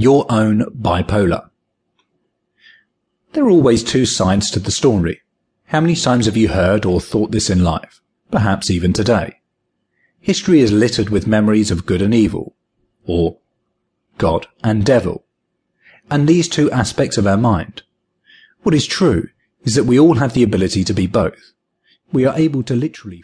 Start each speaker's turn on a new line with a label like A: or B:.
A: Your own bipolar. There are always two sides to the story. How many times have you heard or thought this in life? Perhaps even today. History is littered with memories of good and evil, or God and devil, and these two aspects of our mind. What is true is that we all have the ability to be both. We are able to literally